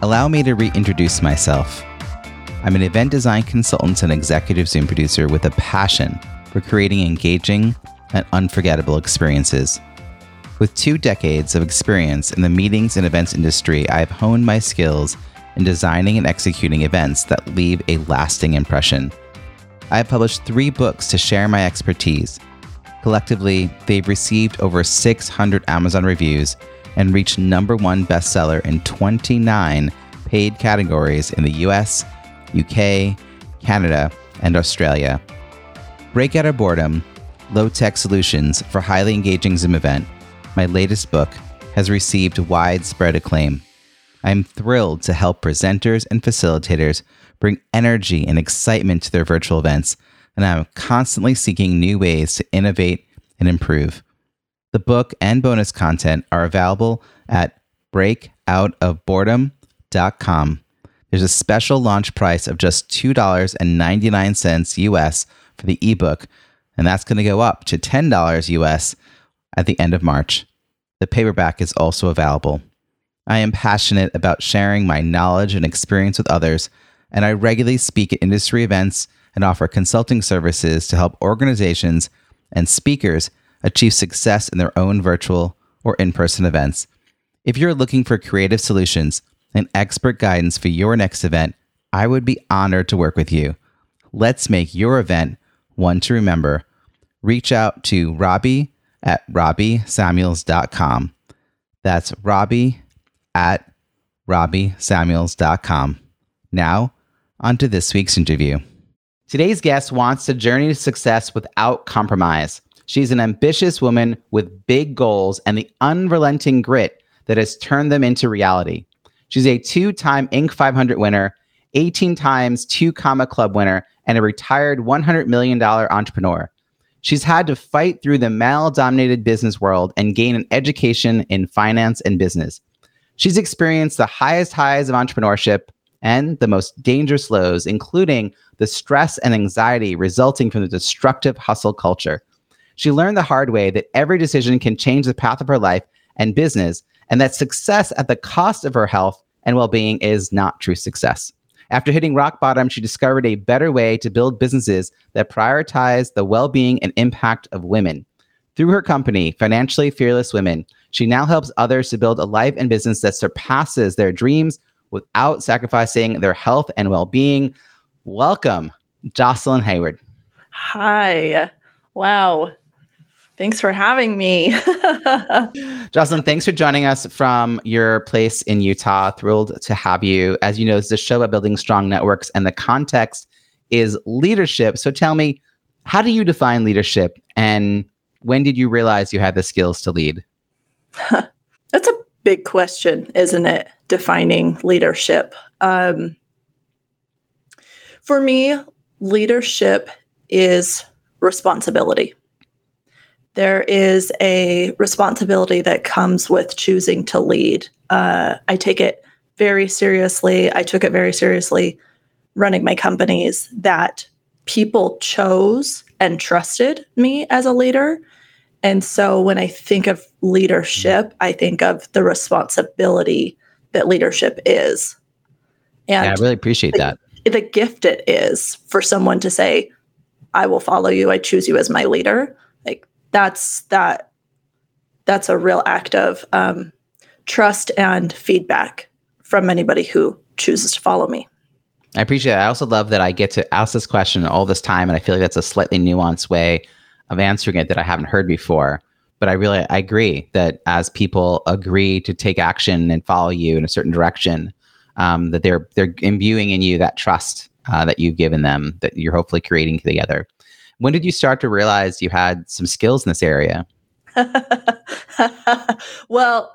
Allow me to reintroduce myself. I'm an event design consultant and executive Zoom producer with a passion for creating engaging and unforgettable experiences. With two decades of experience in the meetings and events industry, I have honed my skills in designing and executing events that leave a lasting impression. I have published three books to share my expertise. Collectively, they've received over 600 Amazon reviews and reached number one bestseller in 29 paid categories in the US, UK, Canada, and Australia. Break Out of Boredom Low Tech Solutions for Highly Engaging Zoom Event my latest book, has received widespread acclaim. I'm thrilled to help presenters and facilitators bring energy and excitement to their virtual events, and I'm constantly seeking new ways to innovate and improve. The book and bonus content are available at breakoutofboredom.com. There's a special launch price of just $2.99 US for the ebook, and that's going to go up to $10 US at the end of March. The paperback is also available. I am passionate about sharing my knowledge and experience with others, and I regularly speak at industry events and offer consulting services to help organizations and speakers achieve success in their own virtual or in person events. If you're looking for creative solutions and expert guidance for your next event, I would be honored to work with you. Let's make your event one to remember. Reach out to Robbie at robbiesamuels.com. That's Robbie at robbiesamuels.com. Now, on to this week's interview. Today's guest wants to journey to success without compromise. She's an ambitious woman with big goals and the unrelenting grit that has turned them into reality. She's a two time Inc. 500 winner, 18 times two comma club winner, and a retired $100 million entrepreneur. She's had to fight through the male dominated business world and gain an education in finance and business. She's experienced the highest highs of entrepreneurship and the most dangerous lows, including the stress and anxiety resulting from the destructive hustle culture. She learned the hard way that every decision can change the path of her life and business, and that success at the cost of her health and well being is not true success. After hitting rock bottom, she discovered a better way to build businesses that prioritize the well being and impact of women. Through her company, Financially Fearless Women, she now helps others to build a life and business that surpasses their dreams without sacrificing their health and well being. Welcome, Jocelynn Harward. Hi. Wow. Thanks for having me. Jocelynn, thanks for joining us from your place in Utah. Thrilled to have you. As you know, it's a show about building strong networks, and the context is leadership. So tell me, how do you define leadership, and when did you realize you had the skills to lead? That's a big question, isn't it? Defining leadership. Um, for me, leadership is responsibility there is a responsibility that comes with choosing to lead. Uh, I take it very seriously. I took it very seriously running my companies that people chose and trusted me as a leader. And so when I think of leadership, I think of the responsibility that leadership is. And yeah, I really appreciate the, that. The gift it is for someone to say, I will follow you, I choose you as my leader that's that that's a real act of um, trust and feedback from anybody who chooses to follow me. I appreciate it. I also love that I get to ask this question all this time, and I feel like that's a slightly nuanced way of answering it that I haven't heard before. But I really I agree that as people agree to take action and follow you in a certain direction, um, that they're they're imbuing in you that trust uh, that you've given them that you're hopefully creating together. When did you start to realize you had some skills in this area? well,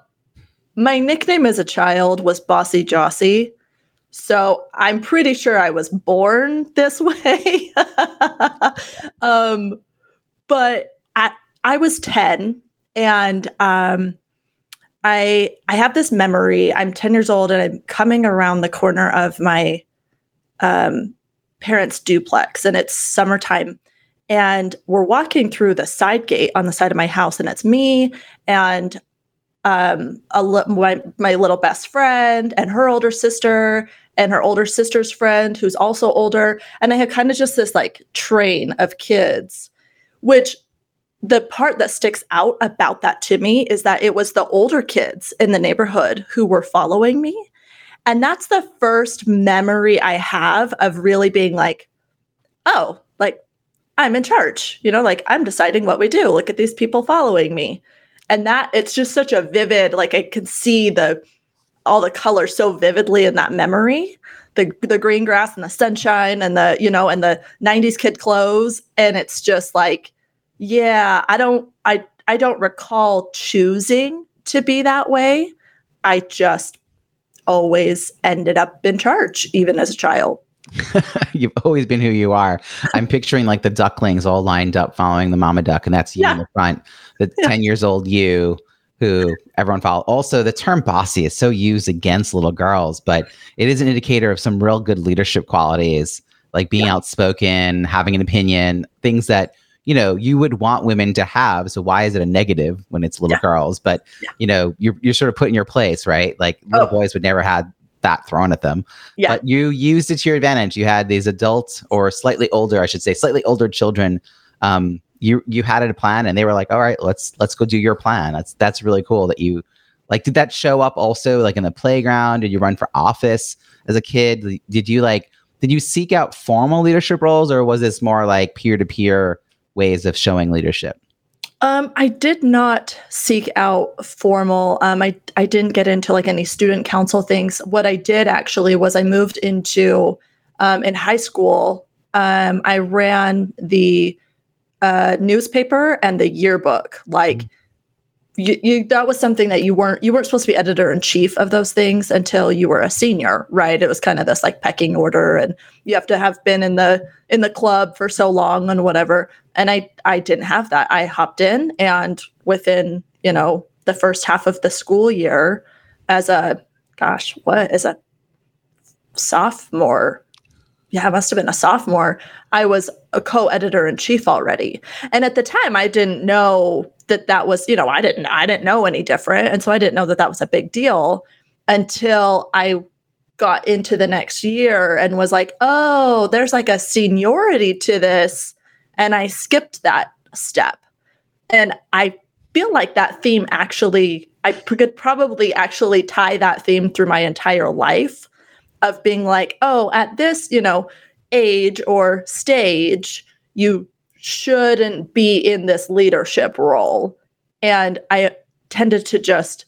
my nickname as a child was Bossy Jocey. So I'm pretty sure I was born this way. um, but I, I was 10 and um, I I have this memory. I'm 10 years old and I'm coming around the corner of my um, parents' duplex and it's summertime. And we're walking through the side gate on the side of my house, and it's me and um, a li- my, my little best friend and her older sister and her older sister's friend who's also older. And I had kind of just this like train of kids, which the part that sticks out about that to me is that it was the older kids in the neighborhood who were following me. And that's the first memory I have of really being like, oh, like I'm in charge, you know, like I'm deciding what we do. Look at these people following me. And that it's just such a vivid, like I can see the all the colors so vividly in that memory. The the green grass and the sunshine and the, you know, and the 90s kid clothes. And it's just like yeah, I don't I I don't recall choosing to be that way. I just always ended up in charge even as a child. You've always been who you are. I'm picturing like the ducklings all lined up following the mama duck, and that's you yeah. in the front. The yeah. 10 years old you who everyone follow. Also, the term bossy is so used against little girls, but it is an indicator of some real good leadership qualities, like being yeah. outspoken, having an opinion, things that you know you would want women to have so why is it a negative when it's little yeah. girls but yeah. you know you're, you're sort of put in your place right like little oh. boys would never have that thrown at them. Yeah. But you used it to your advantage. You had these adult or slightly older i should say slightly older children. Um you you had a plan and they were like all right let's let's go do your plan. That's that's really cool that you like did that show up also like in the playground? Did you run for office as a kid? Did you like did you seek out formal leadership roles or was this more like peer-to-peer ways of showing leadership? Um, I did not seek out formal. Um, I I didn't get into like any student council things. What I did actually was I moved into um, in high school. Um, I ran the uh, newspaper and the yearbook. Like mm-hmm you, you that was something that you weren't you weren't supposed to be editor in chief of those things until you were a senior right it was kind of this like pecking order and you have to have been in the in the club for so long and whatever and i i didn't have that. I hopped in and within you know the first half of the school year as a gosh what is a sophomore? Yeah, I must have been a sophomore. I was a co-editor in chief already, and at the time, I didn't know that that was, you know, I didn't, I didn't know any different, and so I didn't know that that was a big deal until I got into the next year and was like, oh, there's like a seniority to this, and I skipped that step, and I feel like that theme actually, I could probably actually tie that theme through my entire life of being like, oh, at this, you know, age or stage, you shouldn't be in this leadership role. And I tended to just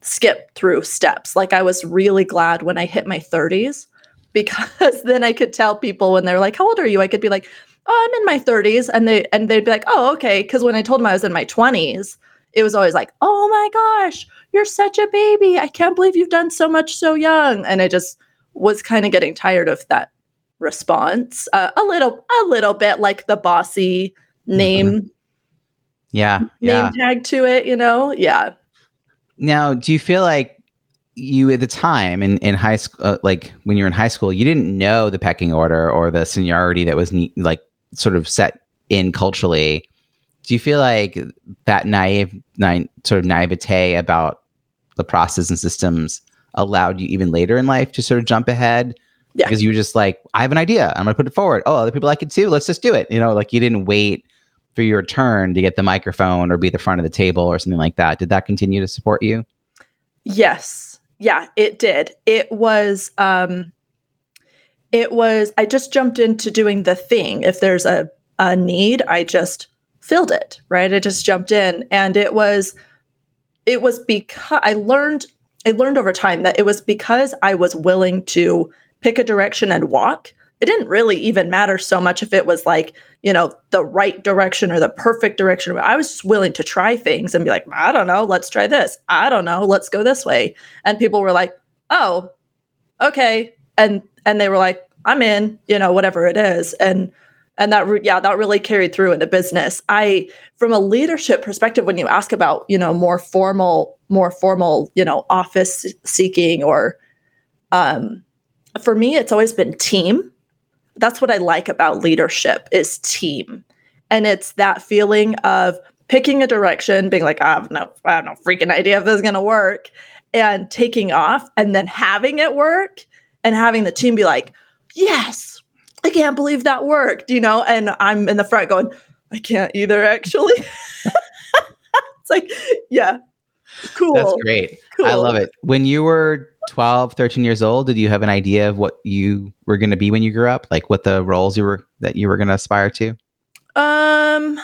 skip through steps. Like I was really glad when I hit my 30s because then I could tell people when they're like, "How old are you?" I could be like, "Oh, I'm in my 30s." And they and they'd be like, "Oh, okay." Cuz when I told them I was in my 20s, it was always like, "Oh my gosh, you're such a baby. I can't believe you've done so much so young." And I just was kind of getting tired of that response uh, a little a little bit like the bossy name mm-hmm. yeah name yeah. tag to it you know yeah now do you feel like you at the time in, in high school uh, like when you're in high school you didn't know the pecking order or the seniority that was ne- like sort of set in culturally do you feel like that naive naive sort of naivete about the process and systems allowed you even later in life to sort of jump ahead yeah. because you were just like, I have an idea. I'm going to put it forward. Oh, other people like it too. Let's just do it. You know, like you didn't wait for your turn to get the microphone or be the front of the table or something like that. Did that continue to support you? Yes. Yeah, it did. It was, um, it was, I just jumped into doing the thing. If there's a, a need, I just filled it, right? I just jumped in and it was, it was because I learned I learned over time that it was because I was willing to pick a direction and walk it didn't really even matter so much if it was like, you know, the right direction or the perfect direction. I was just willing to try things and be like, I don't know, let's try this. I don't know, let's go this way. And people were like, "Oh, okay." And and they were like, "I'm in," you know, whatever it is. And and that yeah, that really carried through into business. I from a leadership perspective when you ask about, you know, more formal more formal, you know, office seeking or um for me it's always been team that's what I like about leadership is team. And it's that feeling of picking a direction, being like, I have no, I have no freaking idea if this is gonna work, and taking off and then having it work and having the team be like, yes, I can't believe that worked, you know, and I'm in the front going, I can't either, actually. it's like, yeah, cool. That's great. Cool. I love it. When you were 12, 13 years old, did you have an idea of what you were going to be when you grew up? Like what the roles you were that you were going to aspire to? Um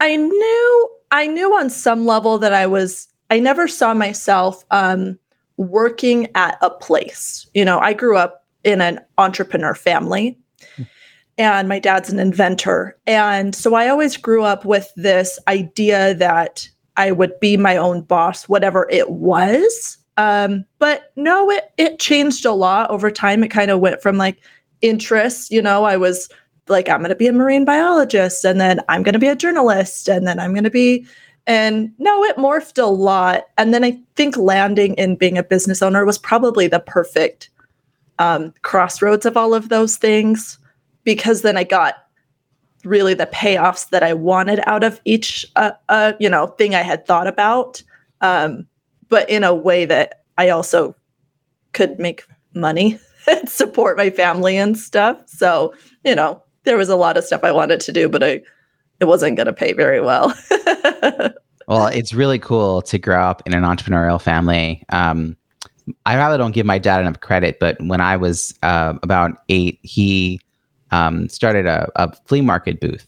I knew I knew on some level that I was I never saw myself um working at a place. You know, I grew up in an entrepreneur family and my dad's an inventor. And so I always grew up with this idea that I would be my own boss, whatever it was. Um, but no, it it changed a lot over time. It kind of went from like interests, you know, I was like, I'm gonna be a marine biologist, and then I'm gonna be a journalist, and then I'm gonna be and no, it morphed a lot. And then I think landing in being a business owner was probably the perfect um, crossroads of all of those things because then I got really the payoffs that I wanted out of each uh, uh, you know thing I had thought about, um, but in a way that I also could make money and support my family and stuff. So you know there was a lot of stuff I wanted to do, but I it wasn't going to pay very well. well, it's really cool to grow up in an entrepreneurial family. Um, I rather don't give my dad enough credit, but when I was uh, about eight, he um, started a, a, flea market booth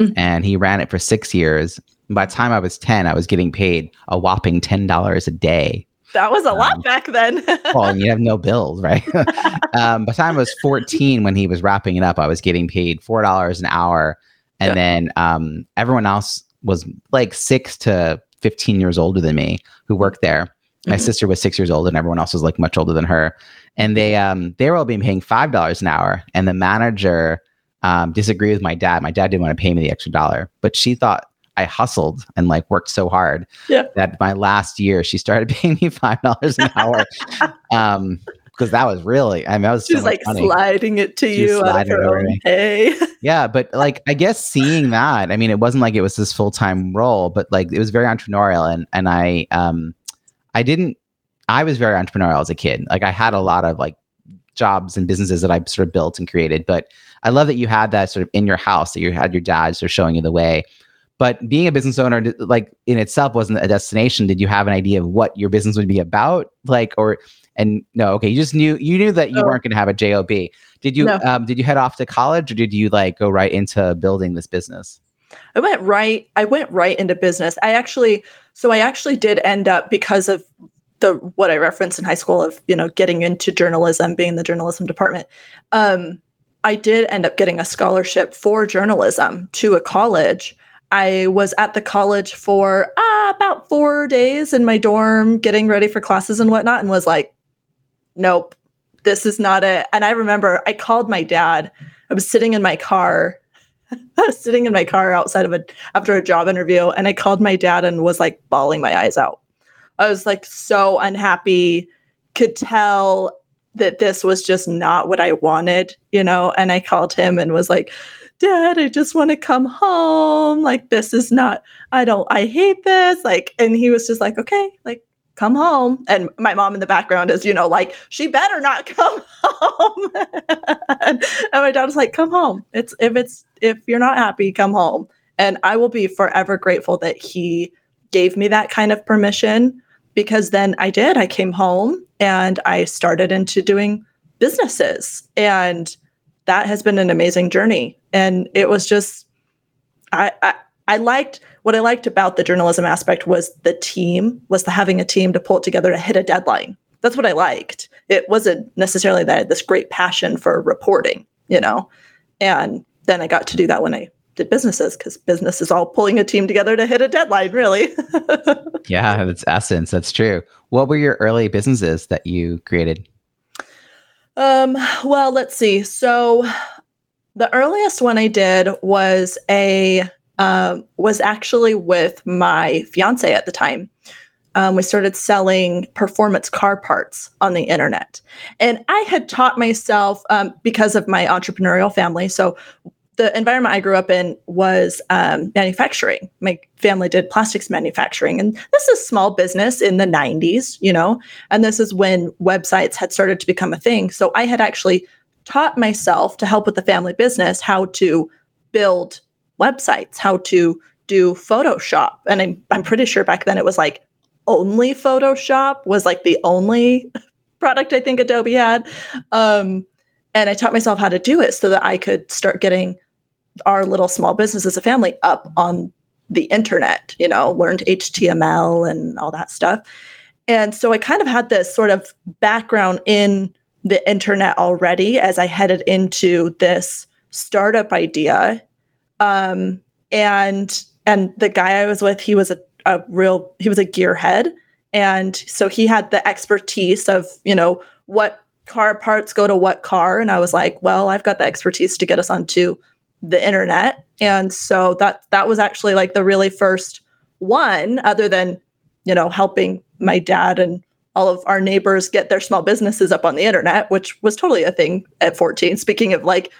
mm-hmm. and he ran it for six years. By the time I was 10, I was getting paid a whopping $10 a day. That was a um, lot back then. well, you have no bills, right? um, by the time I was 14, when he was wrapping it up, I was getting paid $4 an hour. And yeah. then um, everyone else was like six to 15 years older than me who worked there. My mm-hmm. sister was six years old, and everyone else was like much older than her and they um they were all being paying five dollars an hour, and the manager um, disagreed with my dad. My dad didn't want to pay me the extra dollar, but she thought I hustled and like worked so hard yeah. that my last year she started paying me five dollars an hour. um, because that was really, I mean, that was she's so like funny. sliding it to you out her own pay. yeah, but like I guess seeing that, I mean, it wasn't like it was this full time role, but like it was very entrepreneurial, and and I um I didn't I was very entrepreneurial as a kid. Like I had a lot of like jobs and businesses that I sort of built and created. But I love that you had that sort of in your house that you had your dad sort of showing you the way. But being a business owner, like in itself, wasn't a destination. Did you have an idea of what your business would be about? Like, or and no, okay, you just knew you knew that you oh. weren't going to have a job. Did you no. um, did you head off to college, or did you like go right into building this business? I went right. I went right into business. I actually, so I actually did end up because of the what I referenced in high school of you know getting into journalism, being in the journalism department. Um, I did end up getting a scholarship for journalism to a college. I was at the college for uh, about four days in my dorm, getting ready for classes and whatnot, and was like, "Nope, this is not it." And I remember I called my dad. I was sitting in my car I was sitting in my car outside of a after a job interview and I called my dad and was like bawling my eyes out. I was like so unhappy, could tell that this was just not what I wanted, you know. And I called him and was like, Dad, I just want to come home. Like, this is not, I don't, I hate this. Like, and he was just like, okay, like, come home. And my mom in the background is, you know, like, she better not come home. and, my dad was like, come home. It's, if it's, if you're not happy, come home. And I will be forever grateful that he gave me that kind of permission because then I did. I came home and I started into doing businesses. And that has been an amazing journey. And it was just, I, I, I liked what I liked about the journalism aspect was the team, was the having a team to pull it together to hit a deadline. that's what I liked. It wasn't necessarily that I had this great passion for reporting, you know. And then I got to do that when I did businesses because business is all pulling a team together to hit a deadline, really. yeah, that's essence. That's true. What were your early businesses that you created? Um, well, let's see. So the earliest one I did was a uh, was actually with my fiance at the time. Um, we started selling performance car parts on the internet, and I had taught myself um, because of my entrepreneurial family. So the environment I grew up in was um, manufacturing. My family did plastics manufacturing, and this is small business in the 90s, you know, and this is when websites had started to become a thing. So I had actually taught myself to help with the family business how to build websites, how to do Photoshop. And I'm, I'm pretty sure back then it was like only Photoshop was like the only product I think Adobe had. Um, and I taught myself how to do it so that I could start getting our little small business as a family up on the internet, you know, learned HTML and all that stuff. And so I kind of had this sort of background in the internet already as I headed into this startup idea. Um, and and the guy I was with, he was a, a real he was a gearhead. And so he had the expertise of, you know, what car parts go to what car. And I was like, well, I've got the expertise to get us onto the internet. And so that that was actually like the really first one, other than, you know, helping my dad and all of our neighbors get their small businesses up on the internet, which was totally a thing at 14. Speaking of like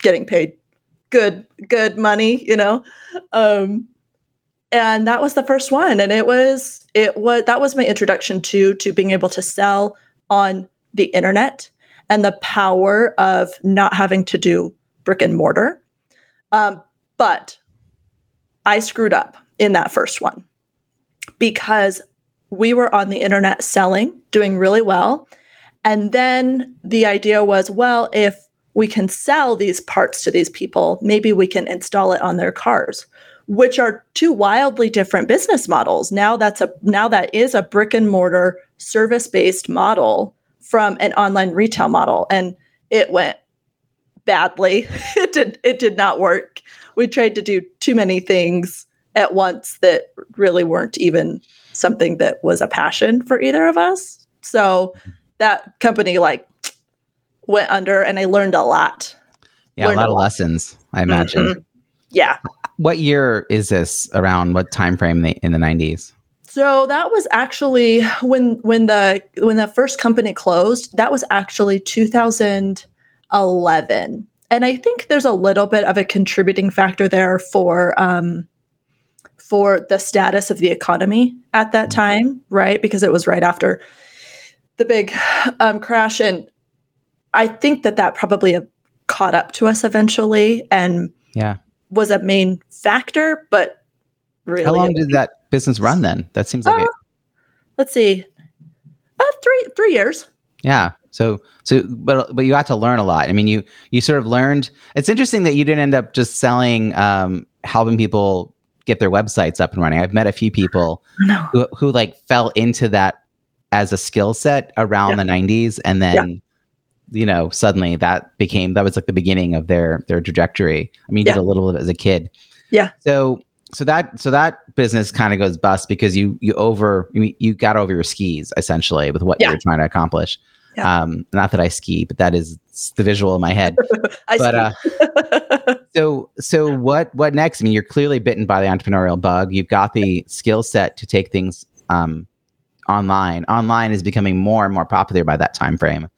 getting paid good, good money, you know. Um, and that was the first one. And it was, it was that was my introduction to to being able to sell on the internet and the power of not having to do brick and mortar um, but I screwed up in that first one because we were on the internet selling, doing really well. And then the idea was well, if we can sell these parts to these people, maybe we can install it on their cars, which are two wildly different business models. Now that's a now that is a brick and mortar service-based model from an online retail model and it went badly. it did it did not work. We tried to do too many things at once that really weren't even something that was a passion for either of us. So that company like went under and I learned a lot. Yeah, learned a lot a of lot. lessons, I imagine. Mm-hmm. Yeah. What year is this around what time frame in the 90s? So that was actually when when the when the first company closed, that was actually 2011. And I think there's a little bit of a contributing factor there for um, for the status of the economy at that mm-hmm. time, right? Because it was right after the big um, crash, and I think that that probably caught up to us eventually, and yeah, was a main factor. But really, how long did that business run then? That seems like uh, it. Let's see, uh, three three years. Yeah, so so but but you got to learn a lot. I mean, you you sort of learned. It's interesting that you didn't end up just selling um, helping people get their websites up and running. I've met a few people no. who who like fell into that as a skill set around yeah. the 90s and then yeah. You know suddenly that became that was like the beginning of their their trajectory. I mean, you yeah. did a little bit as a kid. Yeah. So so that so that business kind of goes bust because you you over you, you got over your skis essentially with what you were trying to accomplish. Yeah. Um, not that I ski, but that is the visual in my head. but uh, so so what what next? I mean, you're clearly bitten by the entrepreneurial bug. You've got the skill set to take things um, online. Online is becoming more and more popular by that time frame.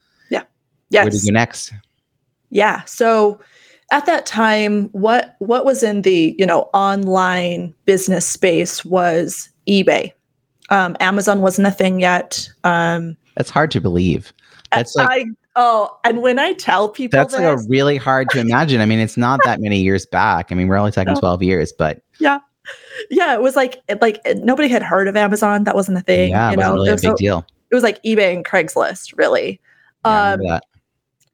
Yeah. Yes. Where do you next? Yeah. So at that time, what what was in the you know online business space was eBay. Um, Amazon wasn't a thing yet. Um, That's hard to believe. That's like I, oh, and when I tell people that's this, like a really hard to imagine. I mean, it's not that many years back. I mean, we're only talking no. twelve years, but yeah, yeah, it was like like nobody had heard of Amazon. That wasn't a thing. Yeah, it wasn't know? really a big so, deal. It was like eBay and Craigslist, really. Yeah, um,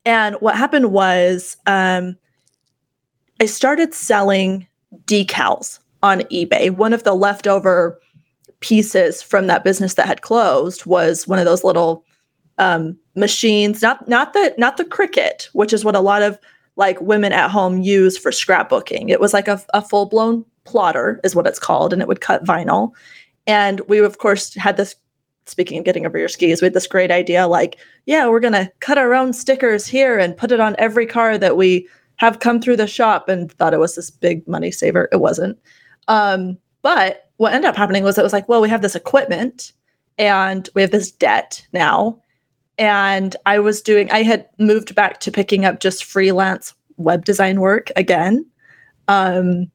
and what happened was, um, I started selling decals on eBay. One of the leftover pieces from that business that had closed was one of those little um, machines, not not the not the Cricut, which is what a lot of like women at home use for scrapbooking. It was like a, a full blown plotter, is what it's called, and it would cut vinyl. And we of course had this. Speaking of getting over your skis, we had this great idea, like, yeah, we're gonna cut our own stickers here and put it on every car that we have come through the shop, and thought it was this big money saver. It wasn't. Um, but what ended up happening was it was like, well, we have this equipment and we have this debt now and I was doing, I had moved back to picking up just freelance web design work again um,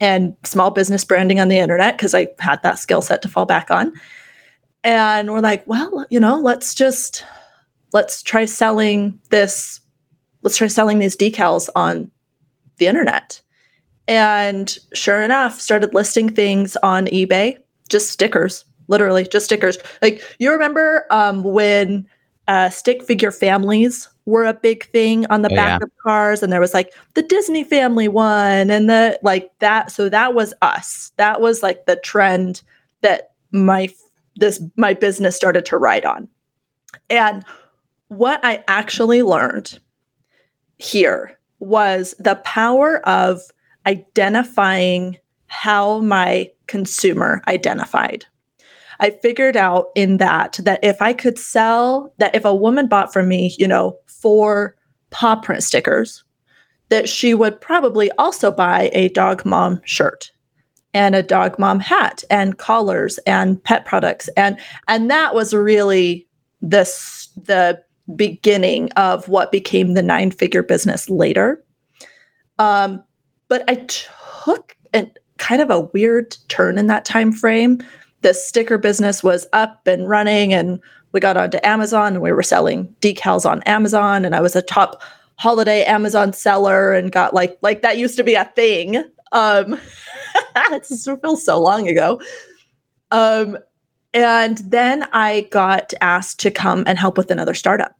and small business branding on the internet because I had that skill set to fall back on. And we're like, well, you know, let's just, let's try selling this, let's try selling these decals on the internet. And sure enough, started listing things on eBay, just stickers, literally just stickers. Like you remember um, when uh, stick figure families were a big thing on the oh, back of cars and there was like the disney family one and the like that so that was us that was like the trend that my this my business started to ride on. And what i actually learned here was the power of identifying how my consumer identified. I figured out in that that if I could sell that if a woman bought from me, you know, four paw print stickers, that she would probably also buy a dog mom shirt and a dog mom hat and collars and pet products. And and that was really this the beginning of what became the nine figure business later. Um but i took a kind of a weird turn in that time frame. The sticker business was up and running and we got onto Amazon and we were selling decals on Amazon and I was a top holiday Amazon seller and got like like that used to be a thing. Um it feels so long ago. Um and then I got asked to come and help with another startup.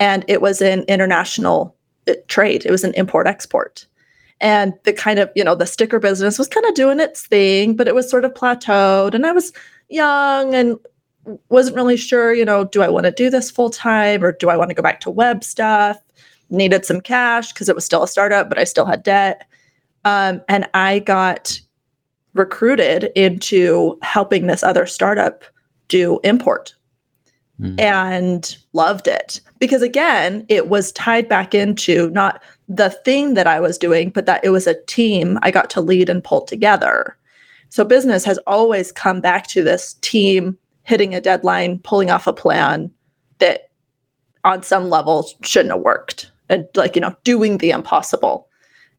And it was an international uh, trade. It was an import export and the kind of you know the sticker business was kind of doing its thing but it was sort of plateaued and i was young and wasn't really sure you know do i want to do this full time or do i want to go back to web stuff needed some cash because it was still a startup but i still had debt um, and i got recruited into helping this other startup do import mm. and loved it because again it was tied back into not the thing that I was doing, but that it was a team I got to lead and pull together. So business has always come back to this team hitting a deadline, pulling off a plan that on some level shouldn't have worked. And like, you know, doing the impossible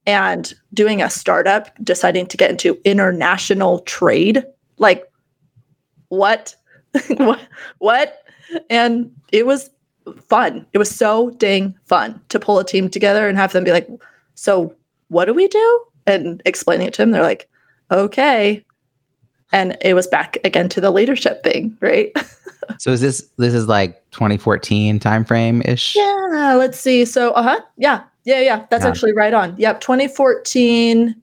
and doing a startup, deciding to get into international trade. Like, what? what? What? And it was fun. It was so dang fun to pull a team together and have them be like, so what do we do? And explaining it to them, they're like, okay. And it was back again to the leadership thing, right? so is this this is like 2014 timeframe ish? Yeah, let's see. So uh-huh. Yeah. Yeah, yeah. That's yeah. actually right on. Yep. 2014.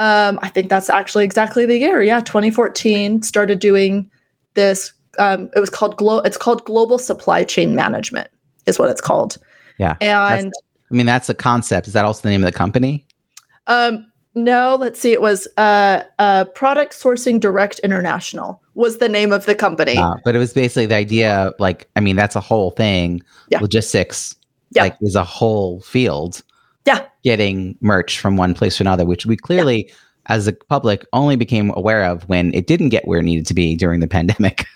Um, I think that's actually exactly the year. Yeah, 2014 started doing this um, it was called glo- it's called global supply chain management is what it's called. Yeah. And I mean that's a concept. Is that also the name of the company? Um no, let's see. It was uh, uh, Product Sourcing Direct International was the name of the company. Uh, but it was basically the idea. Like, I mean, that's a whole thing. Yeah. Logistics, yeah. like, is a whole field. Yeah. Getting merch from one place to another, which we clearly, yeah. as a public, only became aware of when it didn't get where it needed to be during the pandemic.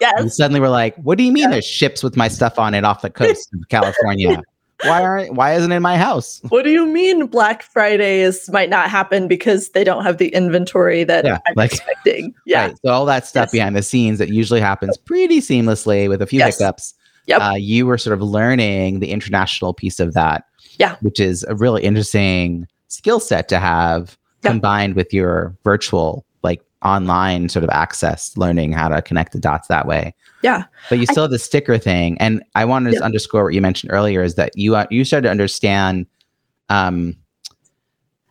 Yes. And suddenly we're like, what do you mean yes. there's ships with my stuff on it off the coast of California? why aren't why isn't it in my house? What do you mean Black Fridays might not happen because they don't have the inventory that yeah, I'm like, expecting? Yeah. Right. So all that stuff yes. behind the scenes that usually happens pretty seamlessly with a few yes. hiccups. Yep. Uh, you were sort of learning the international piece of that. Yeah. Which is a really interesting skill set to have combined with your virtual like online sort of access learning how to connect the dots that way. Yeah. But you still I, have the sticker thing. And I wanted to underscore what you mentioned earlier is that you uh, you started to understand um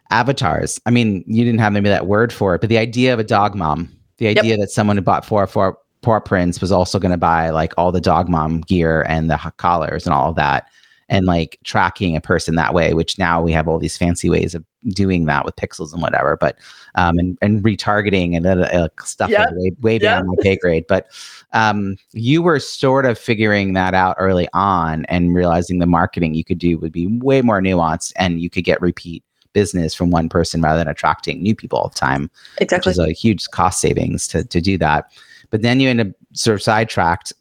avatars. I mean, you didn't have maybe that word for it, but the idea of a dog mom, the idea yep. that someone who bought four four Paw Prints was also going to buy like all the dog mom gear and the collars and all of that and like tracking a person that way, which now we have all these fancy ways of doing that with pixels and whatever, but um, and, and retargeting and uh, uh, stuff Yeah. like way, way Yeah. beyond my pay grade. But um, you were sort of figuring that out early on and realizing the marketing you could do would be way more nuanced and you could get repeat business from one person rather than attracting new people all the time Exactly. which is a huge cost savings to, to do that. But then you end up sort of sidetracked.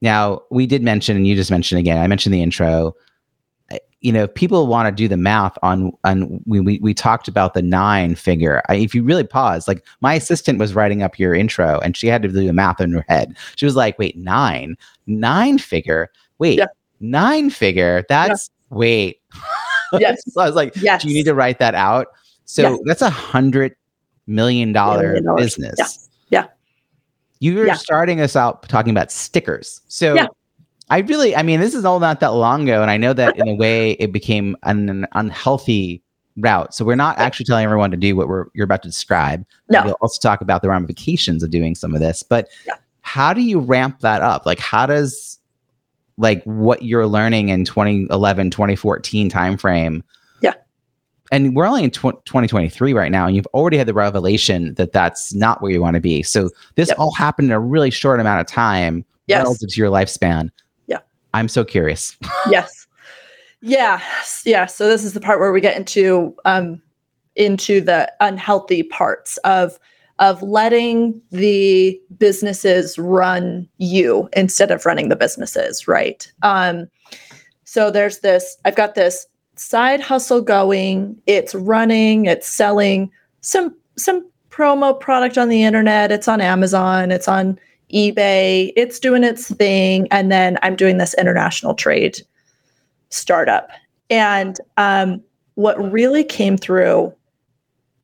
Now, we did mention, and you just mentioned again, I mentioned the intro. You know, if people want to do the math on on we we, we talked about the nine figure. I, if you really pause, like my assistant was writing up your intro, and she had to do the math in her head. She was like, "Wait, nine, nine figure? Wait, Yeah. nine figure? That's wait." Yes. so I was like, Yes. do you need to write that out? So Yeah. that's a hundred million dollar business. Yeah. You were Yeah. starting us out talking about stickers. So Yeah. I really, I mean, this is all not that long ago. And I know that in a way it became an, an unhealthy route. So we're not actually telling everyone to do what we're you're about to describe. No. We'll also talk about the ramifications of doing some of this. But Yeah. how do you ramp that up? Like how does like what you're learning in 2011, 2014 timeframe. And we're only in tw- 2023 right now and you've already had the revelation that that's not where you want to be so this Yep. all happened in a really short amount of time Yes. relative to your lifespan Yeah. i'm so curious yes yeah yeah so this is the part where we get into um into the unhealthy parts of of letting the businesses run you instead of running the businesses right um so there's this i've got this side hustle going it's running it's selling some some promo product on the internet it's on amazon it's on ebay it's doing its thing and then i'm doing this international trade startup. And um, what really came through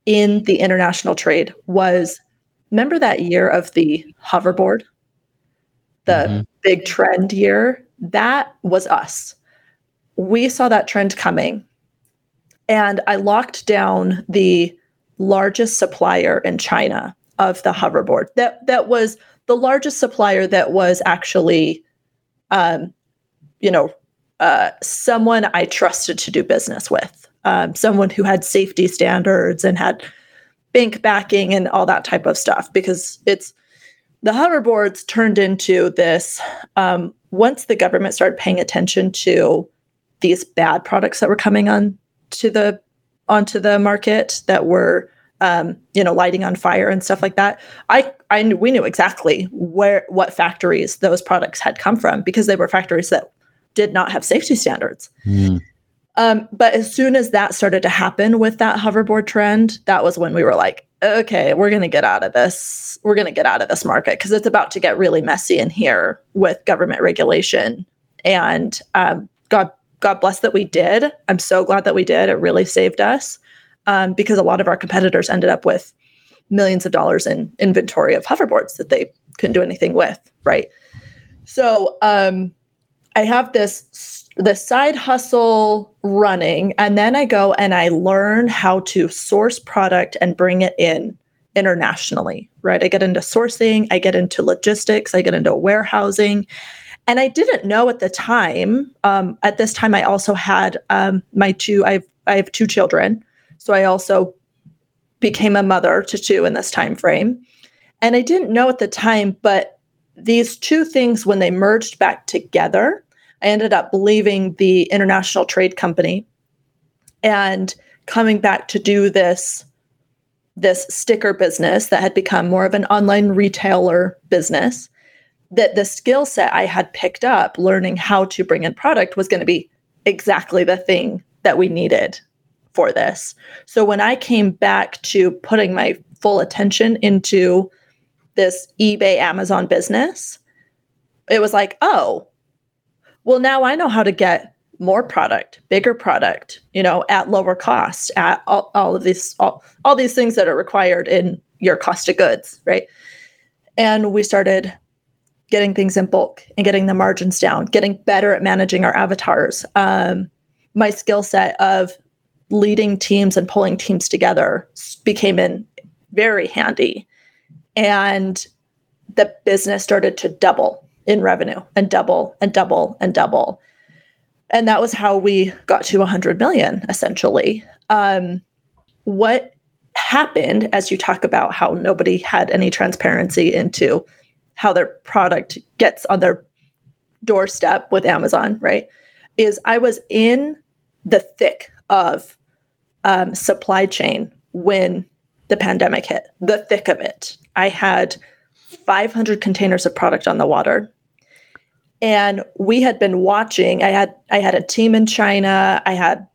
in the international trade was remember that year of the hoverboard, the Mhm. big trend year? That was us. We saw that trend coming. And I locked down the largest supplier in China of the hoverboard. That that was the largest supplier that was actually um, you know, uh, someone I trusted to do business with, um, someone who had safety standards and had bank backing and all that type of stuff. Because it's the hoverboards turned into this. Um, once the government started paying attention to these bad products that were coming on to the onto the market that were um, you know lighting on fire and stuff like that i i knew we knew exactly where what factories those products had come from because they were factories that did not have safety standards Mm. um, but as soon as that started to happen with that hoverboard trend that was when we were like okay we're going to get out of this we're going to get out of this market because it's about to get really messy in here with government regulation and um, god god bless that we did. I'm so glad that we did. It really saved us um, because a lot of our competitors ended up with millions of dollars in inventory of hoverboards that they couldn't do anything with right? So um, i have this this side hustle running and then i go and i learn how to source product and bring it in internationally right? I get into sourcing i get into logistics i get into warehousing and i didn't know at the time um, at this time i also had um, my two i have i have two children. So i also became a mother to two in this time frame. And i didn't know at the time but these two things when they merged back together i ended up leaving the international trade company and coming back to do this this sticker business that had become more of an online retailer business that the skill set i had picked up learning how to bring in product was going to be exactly the thing that we needed for this. So when i came back to putting my full attention into this ebay amazon business it was like oh well now i know how to get more product bigger product you know at lower cost at all, all of these all, all these things that are required in your cost of goods right? And we started getting things in bulk and getting the margins down getting better at managing our avatars um, my skill set of leading teams and pulling teams together became in very handy and the business started to double in revenue and double and double and double. And that was how we got to 100 million essentially. Um, what happened as you talk about how nobody had any transparency into how their product gets on their doorstep with Amazon, right? Is I was in the thick of um, supply chain when the pandemic hit, the thick of it. I had 500 containers of product on the water. And we had been watching, I had I had a team in China, I had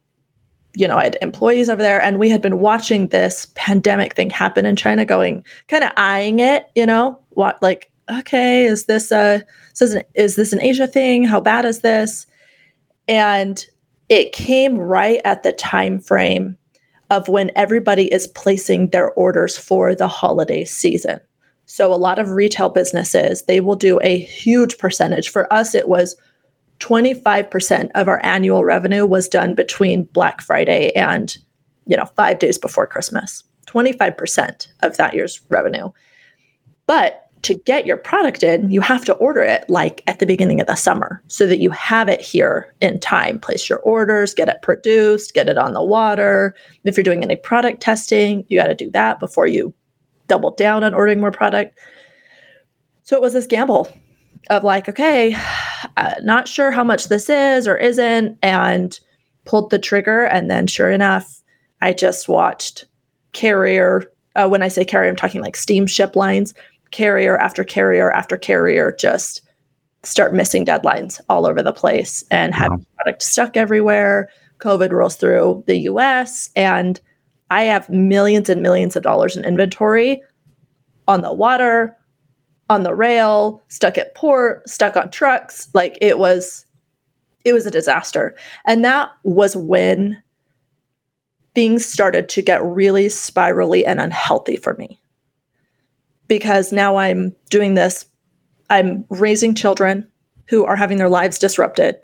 you know, I had employees over there and we had been watching this pandemic thing happen in China going kind of eyeing it, you know, what like okay, is this a is this an, is this an Asia thing? How bad is this? And it came right at the time frame of when everybody is placing their orders for the holiday season. So a lot of retail businesses, they will do a huge percentage. For us it was 25% of our annual revenue was done between Black Friday and you know 5 days before Christmas. 25% of that year's revenue. But to get your product in, you have to order it like at the beginning of the summer so that you have it here in time. Place your orders, get it produced, get it on the water. If you're doing any product testing, you got to do that before you double down on ordering more product. So it was this gamble of like, okay, uh, not sure how much this is or isn't, and pulled the trigger. And then, sure enough, I just watched carrier. Uh, when I say carrier, I'm talking like steamship lines carrier after carrier after carrier just start missing deadlines all over the place and have wow. product stuck everywhere. COVID rolls through the US and I have millions and millions of dollars in inventory on the water, on the rail, stuck at port, stuck on trucks. Like it was it was a disaster. And that was when things started to get really spirally and unhealthy for me because now I'm doing this. I'm raising children who are having their lives disrupted.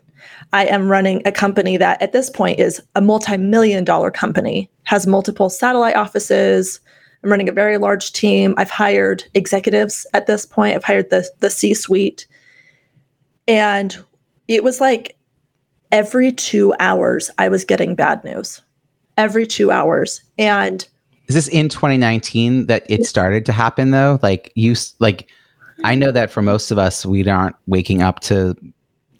I am running a company that at this point is a multi million dollar company, has multiple satellite offices. I'm running a very large team. I've hired executives at this point, I've hired the, the C suite. And it was like every two hours, I was getting bad news. Every two hours. And is this in 2019 that it started to happen though? Like you like I know that for most of us we aren't waking up to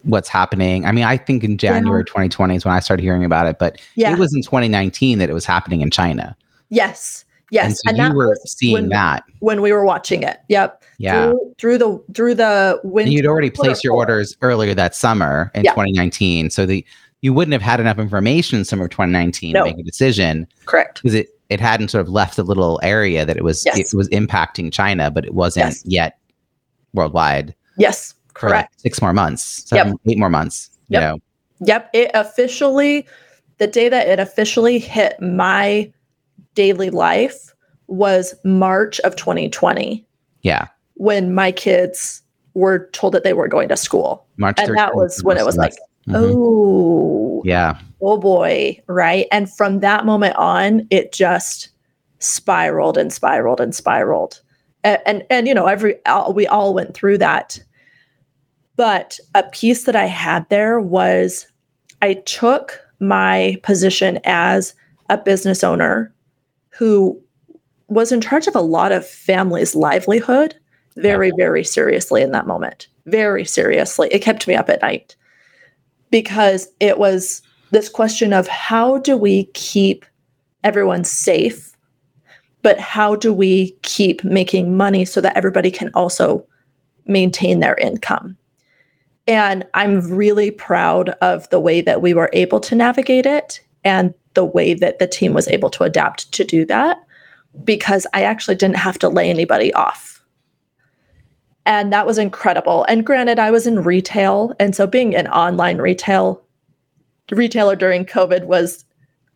what's happening. I mean, I think in January yeah. 2020 is when I started hearing about it, but yeah. it was in 2019 that it was happening in China. Yes. Yes. And, so and you were seeing when, that when we were watching it. Yep. Yeah. Through, through the through the winter. you'd already placed your orders earlier that summer in 2019. So the you wouldn't have had enough information in summer 2019 no. to make a decision. Correct. Because it it hadn't sort of left the little area that it was yes. it was impacting China, but it wasn't yes. yet worldwide. Yes, correct. Like six more months, seven, yep. eight more months. Yep. You know. Yep. It officially, the day that it officially hit my daily life was March of 2020. Yeah. When my kids were told that they were going to school. March and that was when it was like, mm-hmm. oh, yeah, oh boy, right? And from that moment on, it just spiraled and spiraled and spiraled. And and, and you know, every all, we all went through that. But a piece that I had there was I took my position as a business owner who was in charge of a lot of families' livelihood very, very seriously in that moment. Very seriously. It kept me up at night because it was this question of how do we keep everyone safe, but how do we keep making money so that everybody can also maintain their income? And I'm really proud of the way that we were able to navigate it and the way that the team was able to adapt to do that because I actually didn't have to lay anybody off. And that was incredible. And granted, I was in retail. And so being an online retail retailer during COVID was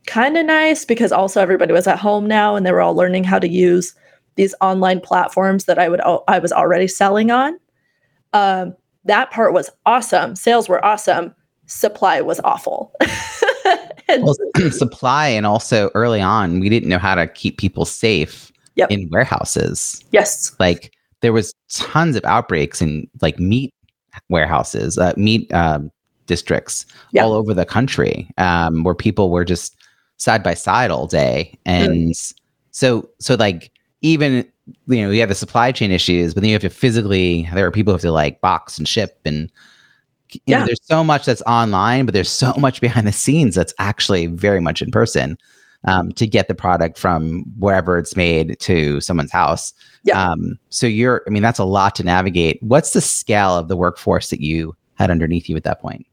kind of nice because also everybody was at home now and they were all learning how to use these online platforms that I would I was already selling on. Um, that part was awesome. Sales were awesome. Supply was awful. well, supply and also early on, we didn't know how to keep people safe yep. in warehouses. Yes. Like there was tons of outbreaks in like meat warehouses, uh, meat um, districts Yeah. all over the country, um, where people were just side by side all day, and so so like even you know you have the supply chain issues, but then you have to physically there are people who have to like box and ship and. You know, Yeah. there's so much that's online, but there's so much behind the scenes that's actually very much in person um, to get the product from wherever it's made to someone's house. Yeah. Um, so you're, I mean, that's a lot to navigate. What's the scale of the workforce that you had underneath you at that point?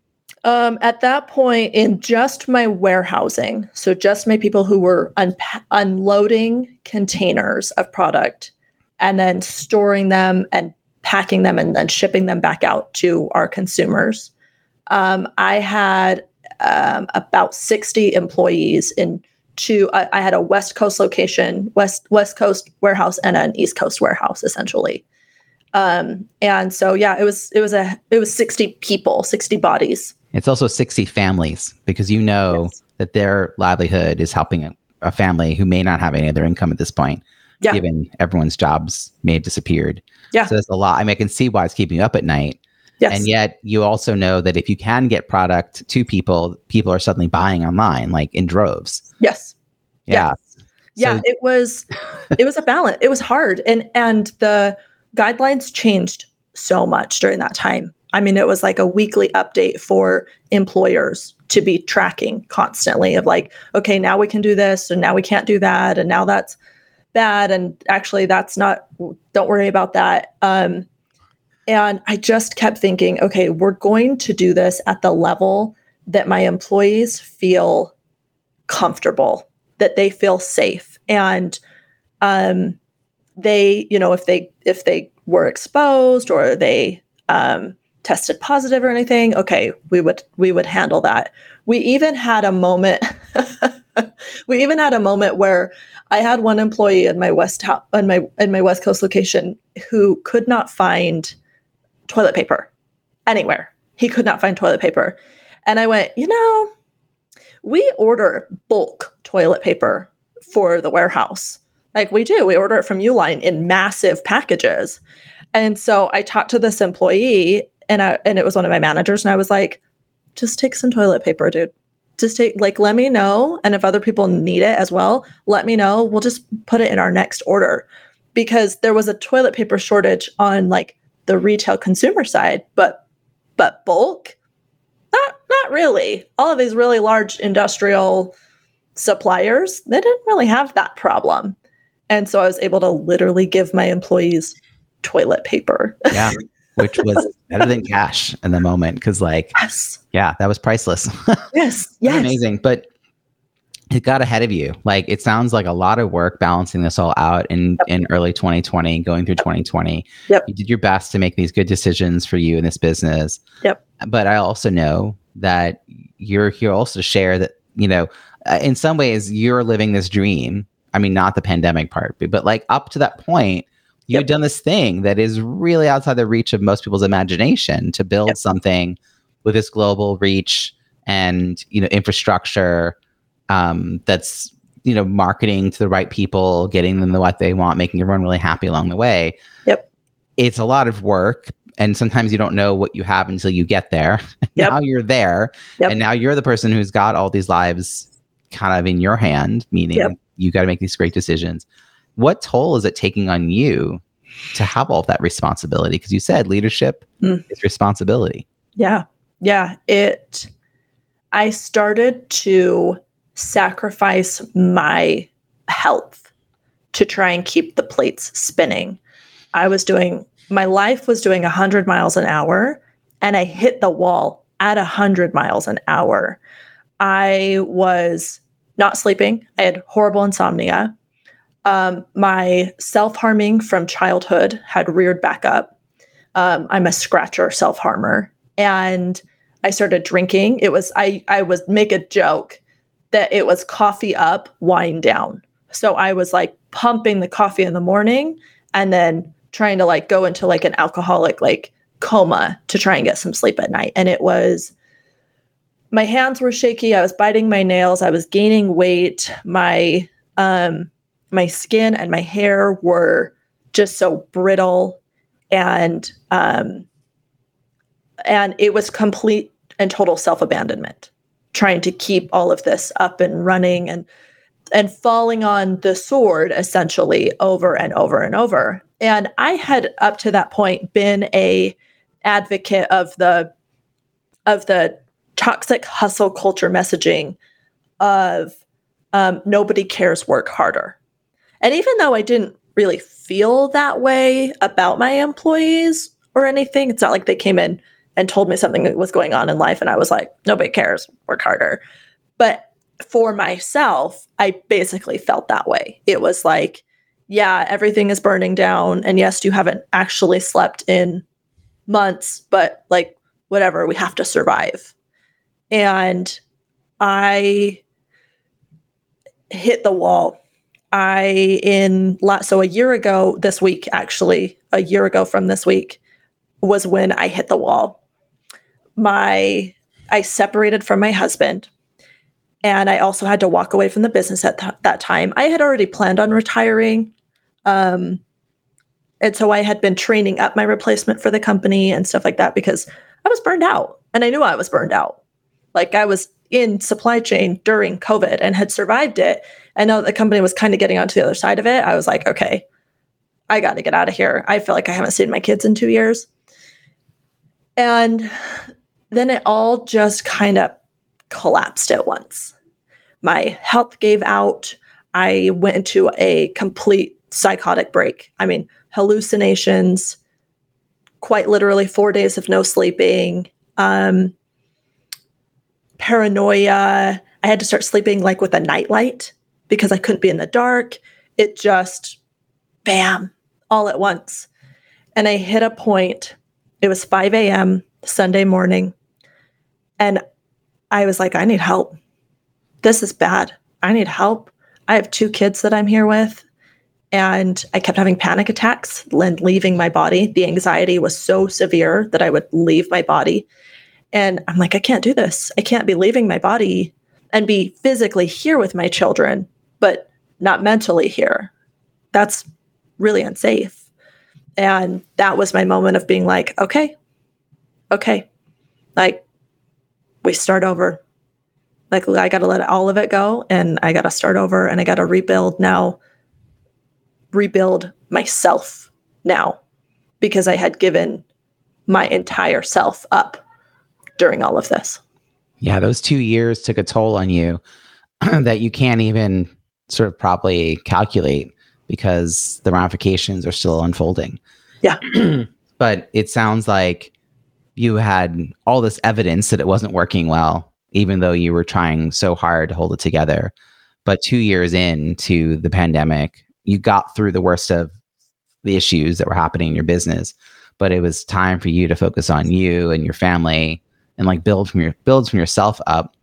Um, at that point, in just my warehousing, so just my people who were unpa- unloading containers of product and then storing them and packing them and then shipping them back out to our consumers, um, I had um, about 60 employees in two. I, I had a West Coast location, West West Coast warehouse, and an East Coast warehouse, essentially. Um, and so, yeah, it was it was a it was 60 people, 60 bodies. It's also 60 families because you know Yes. that their livelihood is helping a, a family who may not have any other income at this point, Yeah. given everyone's jobs may have disappeared. Yeah. So that's a lot. I mean, I can see why it's keeping you up at night. Yes. And yet you also know that if you can get product to people, people are suddenly buying online, like in droves. yes. Yeah. Yeah. So- it was it was a balance. It was hard. And and the guidelines changed so much during that time. I mean, it was like a weekly update for employers to be tracking constantly of like, okay, now we can do this and now we can't do that. And now that's bad. And actually that's not don't worry about that. Um and I just kept thinking, okay, we're going to do this at the level that my employees feel comfortable, that they feel safe. And um, they, you know, if they if they were exposed or they um, tested positive or anything, okay, we would we would handle that. We even had a moment. we even had a moment where I had one employee in my west in my in my West Coast location who could not find toilet paper anywhere. He could not find toilet paper. And I went, you know, we order bulk toilet paper for the warehouse. Like we do, we order it from Uline in massive packages. And so I talked to this employee and I, and it was one of my managers and I was like, just take some toilet paper, dude. Just take like let me know and if other people need it as well, let me know. We'll just put it in our next order. Because there was a toilet paper shortage on like the retail consumer side, but but bulk not not really. All of these really large industrial suppliers, they didn't really have that problem. And so I was able to literally give my employees toilet paper. Yeah. Which was better than cash in the moment. Because, like, yes. yeah, that was priceless. Yes. Yes. Amazing. But it got ahead of you. Like, it sounds like a lot of work balancing this all out in, in early 2020, going through 2020. Yep. You did your best to make these good decisions for you in this business. Yep. But I also know that you're here also to share that, you know, uh, in some ways you're living this dream. I mean, not the pandemic part, but, but like up to that point, you've Yep. done this thing that is really outside the reach of most people's imagination to build Yep. something with this global reach and you know infrastructure um, that's you know marketing to the right people, getting them the what they want, making everyone really happy along the way. Yep. It's a lot of work, and sometimes you don't know what you have until you get there. Yep. now you're there, Yep. and now you're the person who's got all these lives kind of in your hand, meaning Yep. you got to make these great decisions. What toll is it taking on you to have all of that responsibility? Because you said leadership Mm. is responsibility. Yeah. Yeah. It, I started to sacrifice my health to try and keep the plates spinning. I was doing, my life was doing 100 miles an hour, and I hit the wall at 100 miles an hour. I was not sleeping. I had horrible insomnia. Um, my self harming from childhood had reared back up. Um, I'm a scratcher self harmer. And I started drinking. It was, I, I would make a joke that it was coffee up, wine down. So I was like pumping the coffee in the morning and then trying to like go into like an alcoholic like coma to try and get some sleep at night. And it was, my hands were shaky. I was biting my nails. I was gaining weight. My, um, my skin and my hair were just so brittle and um and it was complete and total self-abandonment trying to keep all of this up and running and and falling on the sword essentially over and over and over. And i had up to that point been a advocate of the of the toxic hustle culture messaging of um, nobody cares work harder. And even though i didn't really feel that way about my employees or anything it's not like they came in and told me something that was going on in life and i was like nobody cares work harder but for myself, I basically felt that way. It was like, yeah, everything is burning down. And yes, you haven't actually slept in months, but like, whatever, we have to survive. And I hit the wall. I, in, so a year ago, this week, actually, a year ago from this week, was when I hit the wall. My, I separated from my husband and I also had to walk away from the business at th- that time. I had already planned on retiring. Um, and so I had been training up my replacement for the company and stuff like that because I was burned out and I knew I was burned out. Like I was in supply chain during COVID and had survived it. And now the company was kind of getting onto the other side of it. I was like, okay, I got to get out of here. I feel like I haven't seen my kids in two years. And then it all just kind of collapsed at once. My health gave out. I went into a complete psychotic break. I mean, hallucinations, quite literally four days of no sleeping, um, paranoia. I had to start sleeping like with a nightlight because I couldn't be in the dark. It just, bam, all at once. And I hit a point, it was 5 a.m. Sunday morning. And I was like, I need help. This is bad. I need help. I have two kids that I'm here with. And I kept having panic attacks and leaving my body. The anxiety was so severe that I would leave my body. And I'm like, I can't do this. I can't be leaving my body and be physically here with my children, but not mentally here. That's really unsafe. And that was my moment of being like, okay, okay, like we start over. Like I got to let all of it go and I got to start over and I got to rebuild now, rebuild myself now because I had given my entire self up during all of this. Yeah, those two years took a toll on you that you can't even sort of properly calculate because the ramifications are still unfolding. Yeah. but it sounds like you had all this evidence that it wasn't working well, even though you were trying so hard to hold it together. But two years into the pandemic, you got through the worst of the issues that were happening in your business. But it was time for you to focus on you and your family and like build from your build from yourself up.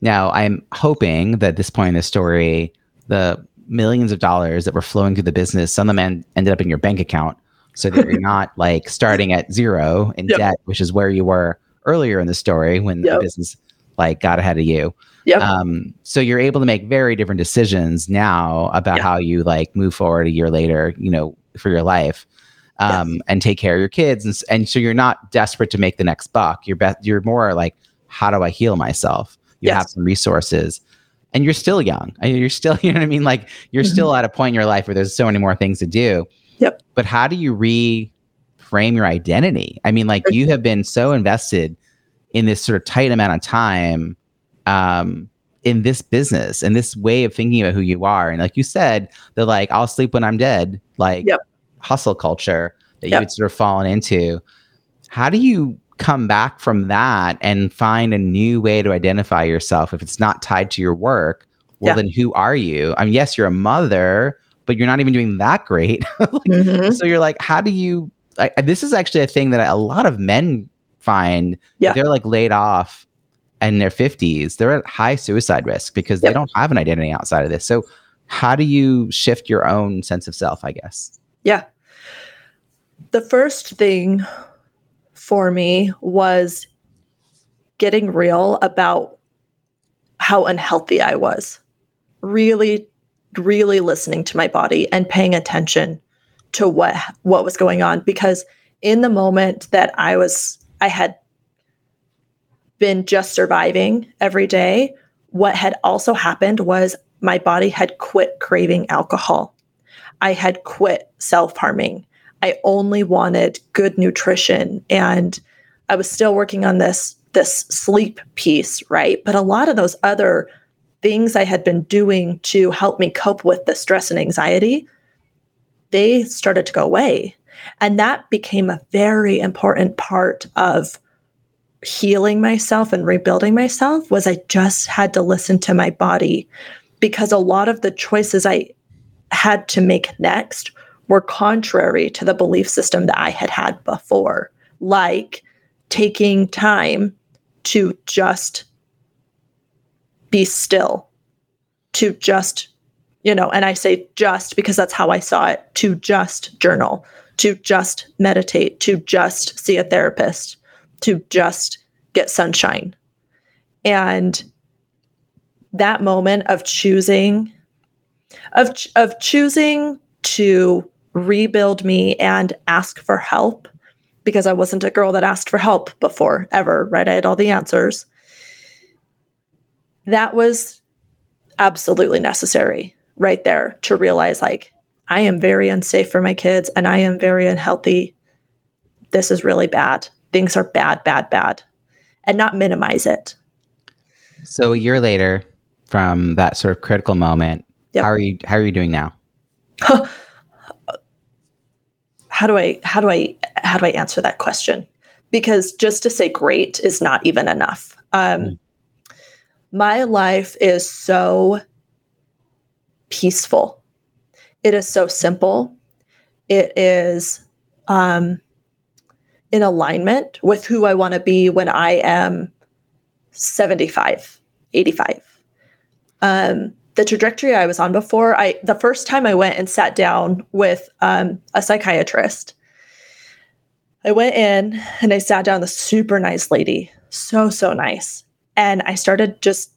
Now, I'm hoping that at this point in the story, the millions of dollars that were flowing through the business, some of them ended up in your bank account so that you're not like starting at zero in yep. debt, which is where you were earlier in the story when yep. the business like got ahead of you. Yep. Um, so you're able to make very different decisions now about yep. how you like move forward a year later, you know, for your life. Um, yes. and take care of your kids. And, and so you're not desperate to make the next buck. You're be- you're more like, how do I heal myself? You yes. have some resources and you're still young. You're still, you know what I mean? Like you're mm-hmm. still at a point in your life where there's so many more things to do. Yep. But how do you reframe your identity? I mean, like you have been so invested in this sort of tight amount of time um, in this business and this way of thinking about who you are. And like you said, the like, I'll sleep when I'm dead, like yep. hustle culture that yep. you had sort of fallen into. How do you come back from that and find a new way to identify yourself if it's not tied to your work? Well, yeah. then who are you? I mean, yes, you're a mother, but you're not even doing that great. like, mm-hmm. So you're like, how do you? Like, this is actually a thing that a lot of men find. Yeah. They're like laid off in their 50s. They're at high suicide risk because yep. they don't have an identity outside of this. So how do you shift your own sense of self? I guess. Yeah. The first thing for me was getting real about how unhealthy I was. Really really listening to my body and paying attention to what what was going on because in the moment that I was I had been just surviving every day, what had also happened was my body had quit craving alcohol. I had quit self-harming. I only wanted good nutrition and I was still working on this this sleep piece, right? But a lot of those other things I had been doing to help me cope with the stress and anxiety, they started to go away. And that became a very important part of healing myself and rebuilding myself was I just had to listen to my body because a lot of the choices I had to make next were contrary to the belief system that I had had before, like taking time to just be still, to just, you know, and I say just because that's how I saw it, to just journal, to just meditate, to just see a therapist, to just get sunshine. And that moment of choosing of of choosing to rebuild me and ask for help because I wasn't a girl that asked for help before ever, right? I had all the answers. That was absolutely necessary right there to realize like I am very unsafe for my kids and I am very unhealthy. This is really bad. Things are bad, bad, bad. And not minimize it. So a year later from that sort of critical moment, yep. how are you how are you doing now? how do I how do I how do I answer that question? Because just to say great is not even enough. Um, mm. My life is so peaceful. It is so simple. It is um, in alignment with who I want to be when I am 75, 85. Um, the trajectory I was on before, I the first time I went and sat down with um, a psychiatrist, I went in and I sat down with a super nice lady, so so nice, and I started just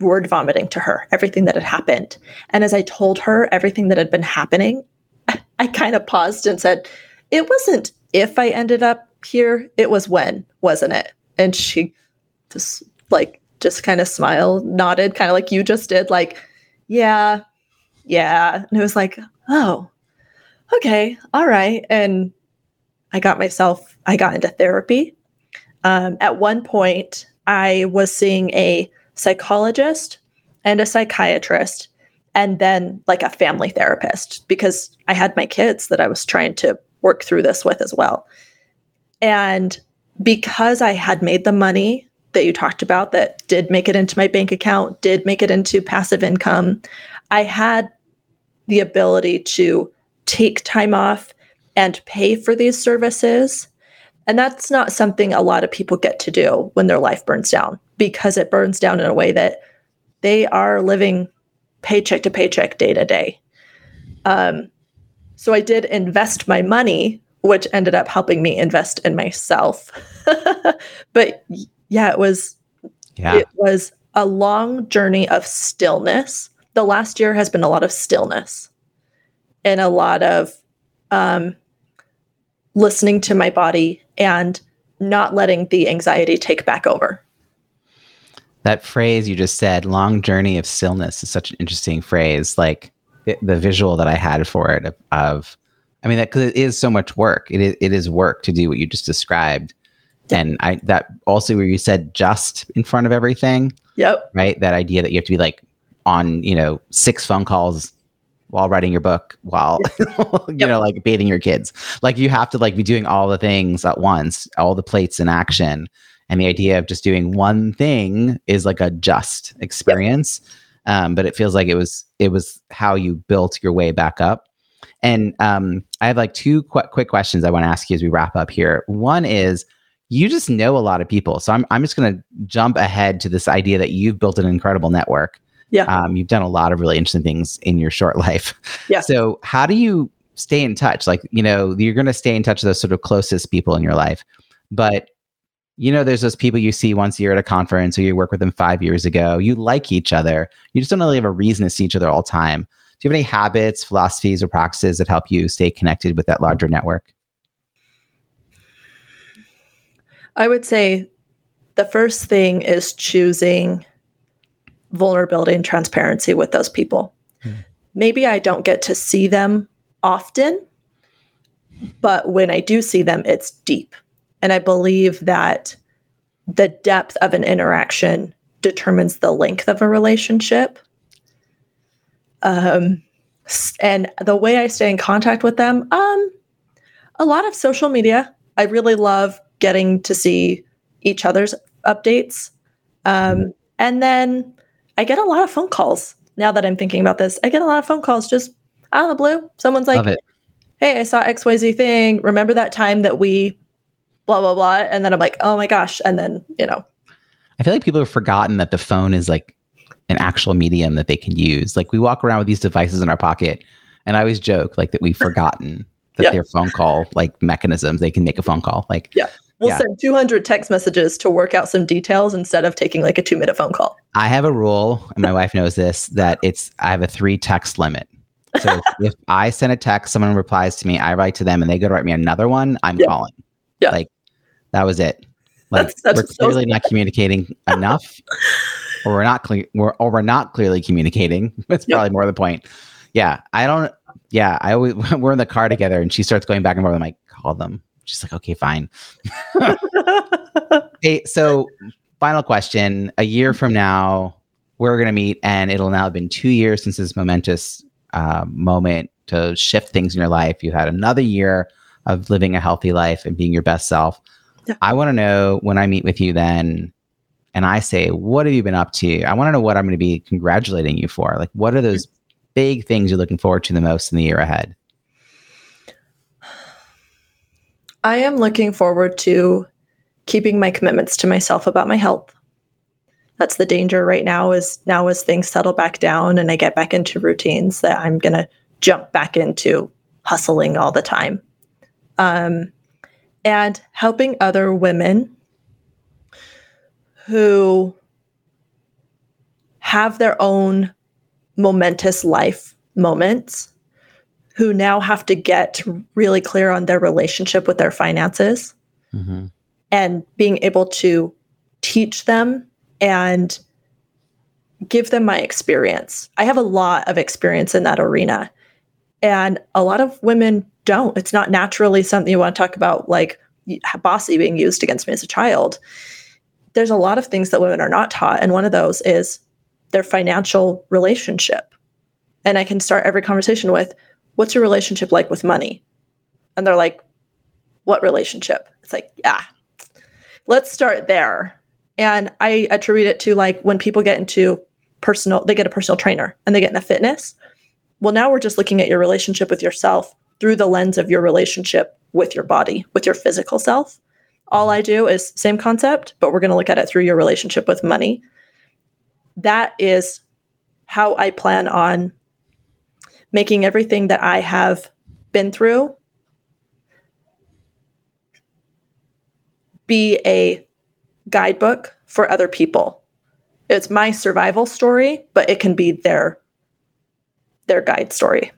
word vomiting to her everything that had happened. And as I told her everything that had been happening, I kind of paused and said, "It wasn't if I ended up here; it was when, wasn't it?" And she just like just kind of smiled, nodded, kind of like you just did, like yeah, yeah. And it was like, oh, okay, all right. And I got myself, I got into therapy. Um, at one point, I was seeing a psychologist and a psychiatrist, and then like a family therapist because I had my kids that I was trying to work through this with as well. And because I had made the money that you talked about that did make it into my bank account, did make it into passive income, I had the ability to take time off and pay for these services. And that's not something a lot of people get to do when their life burns down because it burns down in a way that they are living paycheck to paycheck day to day. Um, so I did invest my money, which ended up helping me invest in myself. but yeah, it was yeah. it was a long journey of stillness. The last year has been a lot of stillness and a lot of um, listening to my body and not letting the anxiety take back over. That phrase you just said, long journey of stillness, is such an interesting phrase. Like it, the visual that I had for it of, of I mean, that because it is so much work. It is, it is work to do what you just described and I that also where you said just in front of everything. Yep. Right. That idea that you have to be like on, you know, six phone calls while writing your book, while you yep. know, like bathing your kids. Like you have to like be doing all the things at once, all the plates in action. And the idea of just doing one thing is like a just experience. Yep. Um, but it feels like it was it was how you built your way back up. And um, I have like two qu- quick questions I want to ask you as we wrap up here. One is you just know a lot of people. So I'm, I'm just going to jump ahead to this idea that you've built an incredible network. Yeah. Um, you've done a lot of really interesting things in your short life. Yeah. So how do you stay in touch? Like, you know, you're going to stay in touch with those sort of closest people in your life. But, you know, there's those people you see once a year at a conference or you work with them five years ago. You like each other. You just don't really have a reason to see each other all the time. Do you have any habits, philosophies, or practices that help you stay connected with that larger network? I would say the first thing is choosing vulnerability and transparency with those people. Mm. Maybe I don't get to see them often, but when I do see them, it's deep. And I believe that the depth of an interaction determines the length of a relationship. Um, and the way I stay in contact with them, um, a lot of social media. I really love getting to see each other's updates. Um, and then I get a lot of phone calls now that I'm thinking about this. I get a lot of phone calls just out of the blue. Someone's like, Hey, I saw XYZ thing. Remember that time that we blah, blah, blah. And then I'm like, oh my gosh. And then, you know. I feel like people have forgotten that the phone is like an actual medium that they can use. Like we walk around with these devices in our pocket. And I always joke like that we've forgotten that yeah. they're phone call like mechanisms. They can make a phone call. Like, yeah. We'll yeah. send 200 text messages to work out some details instead of taking like a two minute phone call. I have a rule, and my wife knows this, that it's, I have a three text limit. So if I send a text, someone replies to me, I write to them, and they go to write me another one, I'm yeah. calling. Yeah. Like that was it. Like that's, that's we're clearly not communicating enough, or we're not clear, we're, or we're not clearly communicating. That's yep. probably more the point. Yeah, I don't. Yeah, I always we're in the car together, and she starts going back and forth. I'm like, call them. She's like, okay, fine. hey, so final question: A year from now, we're gonna meet, and it'll now have been two years since this momentous uh, moment to shift things in your life. You had another year of living a healthy life and being your best self. Yeah. I want to know when I meet with you then and I say, What have you been up to? I want to know what I'm going to be congratulating you for. Like, what are those big things you're looking forward to the most in the year ahead? I am looking forward to keeping my commitments to myself about my health. That's the danger right now is now as things settle back down and I get back into routines that I'm going to jump back into hustling all the time. Um, and helping other women who have their own momentous life moments who now have to get really clear on their relationship with their finances mm-hmm. and being able to teach them and give them my experience. I have a lot of experience in that arena. And a lot of women don't. It's not naturally something you want to talk about, like bossy being used against me as a child. There's a lot of things that women are not taught. And one of those is their financial relationship. And I can start every conversation with, What's your relationship like with money? And they're like, What relationship? It's like, Yeah, let's start there. And I attribute it to like when people get into personal, they get a personal trainer and they get into fitness. Well, now we're just looking at your relationship with yourself through the lens of your relationship with your body, with your physical self. All I do is same concept, but we're going to look at it through your relationship with money. That is how I plan on making everything that I have been through be a guidebook for other people. It's my survival story, but it can be their their guide story.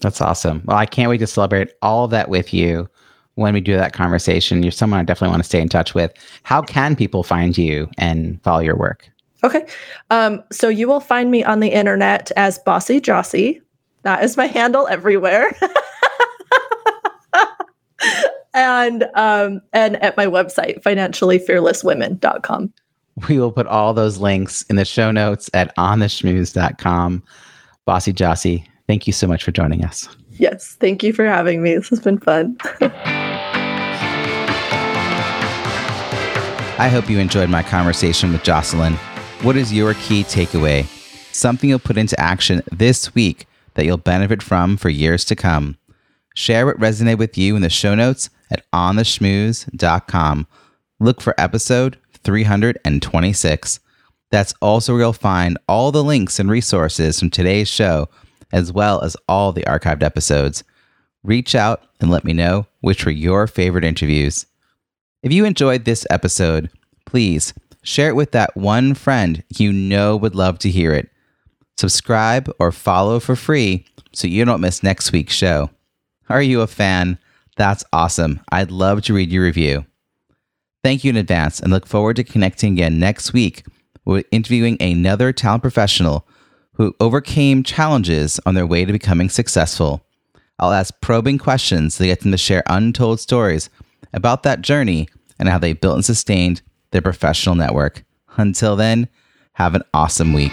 That's awesome. Well, I can't wait to celebrate all of that with you when we do that conversation. You're someone I definitely want to stay in touch with. How can people find you and follow your work? Okay. Um, so you will find me on the internet as Bossy Jocey. That is my handle everywhere. and um, and at my website, financiallyfearlesswomen.com. We will put all those links in the show notes at ontheschmooze.com. Bossy Jocey, Thank you so much for joining us. Yes, thank you for having me. This has been fun. I hope you enjoyed my conversation with Jocelynn. What is your key takeaway? Something you'll put into action this week that you'll benefit from for years to come. Share what resonated with you in the show notes at ontheschmooze.com. Look for episode 326. That's also where you'll find all the links and resources from today's show as well as all the archived episodes. Reach out and let me know which were your favorite interviews. If you enjoyed this episode, please share it with that one friend you know would love to hear it. Subscribe or follow for free so you don't miss next week's show. Are you a fan? That's awesome. I'd love to read your review. Thank you in advance and look forward to connecting again next week with interviewing another talent professional who overcame challenges on their way to becoming successful. I'll ask probing questions to get them to share untold stories about that journey and how they built and sustained their professional network. Until then, have an awesome week.